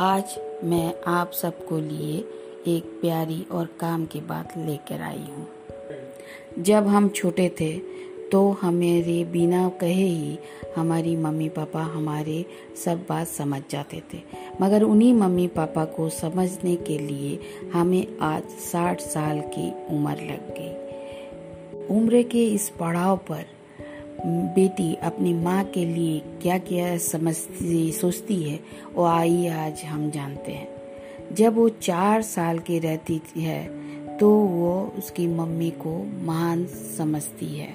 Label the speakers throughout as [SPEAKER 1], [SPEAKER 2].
[SPEAKER 1] आज मैं आप सबको लिए एक प्यारी और काम की बात लेकर आई हूँ। जब हम छोटे थे तो हमारे बिना कहे ही हमारी मम्मी पापा हमारे सब बात समझ जाते थे। मगर उन्हीं मम्मी पापा को समझने के लिए हमें आज साठ साल की उम्र लग गई। उम्र के इस पड़ाव पर बेटी अपनी माँ के लिए क्या क्या समझती, सोचती है, वो आई आज हम जानते हैं। जब वो चार साल की रहती है तो वो उसकी मम्मी को महान समझती है।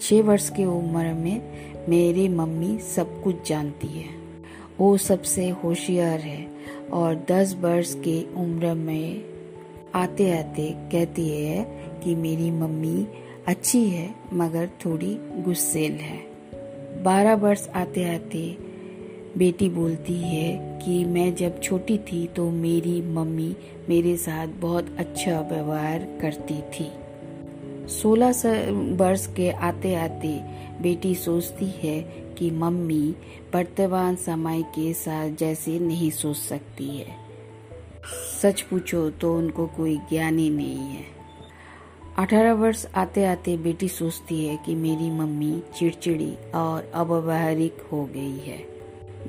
[SPEAKER 1] छः वर्ष की उम्र में मेरी मम्मी सब कुछ जानती है। वो सबसे होशियार है और दस वर्ष की उम्र में आते आते कहती है कि मेरी मम्मी अच्छी है, मगर थोड़ी गुस्सेल है। बारह वर्ष आते आते बेटी बोलती है कि मैं जब छोटी थी तो मेरी मम्मी मेरे साथ बहुत अच्छा व्यवहार करती थी। सोलह वर्ष के आते आते बेटी सोचती है कि मम्मी वर्तमान समय के साथ जैसे नहीं सोच सकती है। सच पूछो तो उनको कोई ज्ञान ही नहीं है। अठारह वर्ष आते आते बेटी सोचती है कि मेरी मम्मी चिड़चिड़ी और अव्यवहारिक हो गई है।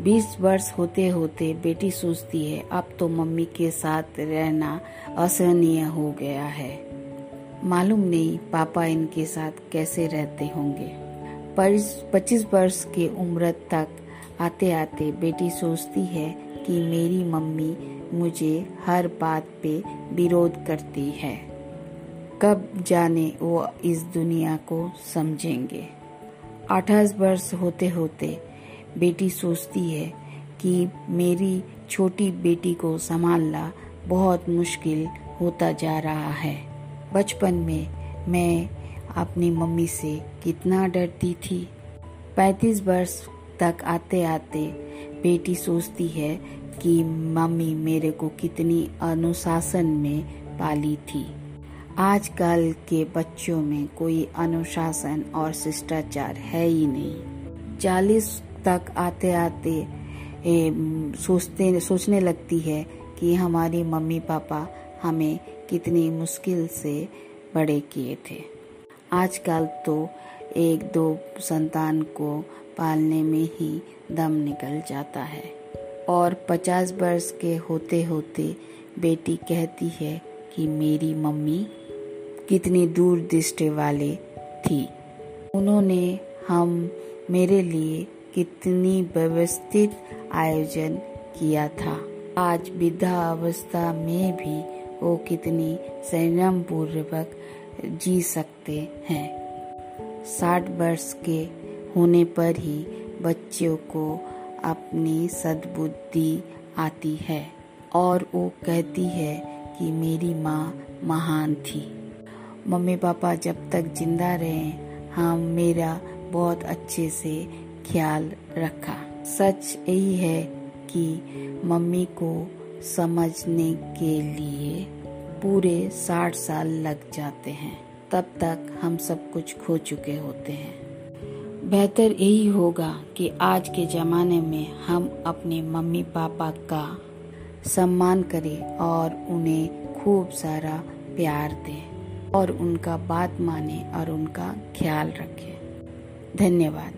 [SPEAKER 1] बीस वर्ष होते होते बेटी सोचती है, अब तो मम्मी के साथ रहना असहनीय हो गया है। मालूम नहीं पापा इनके साथ कैसे रहते होंगे। पच्चीस वर्ष की उम्र तक आते आते बेटी सोचती है कि मेरी मम्मी मुझे हर बात पे विरोध करती है। कब जाने वो इस दुनिया को समझेंगे? अठाईस वर्ष होते होते बेटी सोचती है कि मेरी छोटी बेटी को संभालना बहुत मुश्किल होता जा रहा है। बचपन में मैं अपनी मम्मी से कितना डरती थी। पैतीस वर्ष तक आते आते बेटी सोचती है कि मम्मी मेरे को कितनी अनुशासन में पाली थी। आजकल के बच्चों में कोई अनुशासन और शिष्टाचार है ही नहीं। चालीस तक आते आते ए, सोचते सोचने लगती है कि हमारी मम्मी पापा हमें कितनी मुश्किल से बड़े किए थे। आजकल तो एक दो संतान को पालने में ही दम निकल जाता है। और पचास वर्ष के होते होते बेटी कहती है कि मेरी मम्मी कितनी दूर दृष्टि वाले थी। उन्होंने हम मेरे लिए कितनी व्यवस्थित आयोजन किया था। आज विधा अवस्था में भी वो कितनी संयम पूर्वक जी सकते हैं। साठ वर्ष के होने पर ही बच्चों को अपनी सद्बुद्धि आती है और वो कहती है कि मेरी माँ महान थी। मम्मी पापा जब तक ज़िंदा रहे हम मेरा बहुत अच्छे से ख्याल रखा। सच यही है कि मम्मी को समझने के लिए पूरे साठ साल लग जाते हैं। तब तक हम सब कुछ खो चुके होते हैं। बेहतर यही होगा कि आज के ज़माने में हम अपने मम्मी पापा का सम्मान करें और उन्हें खूब सारा प्यार दें। और उनका बात माने और उनका ख्याल रखें। धन्यवाद।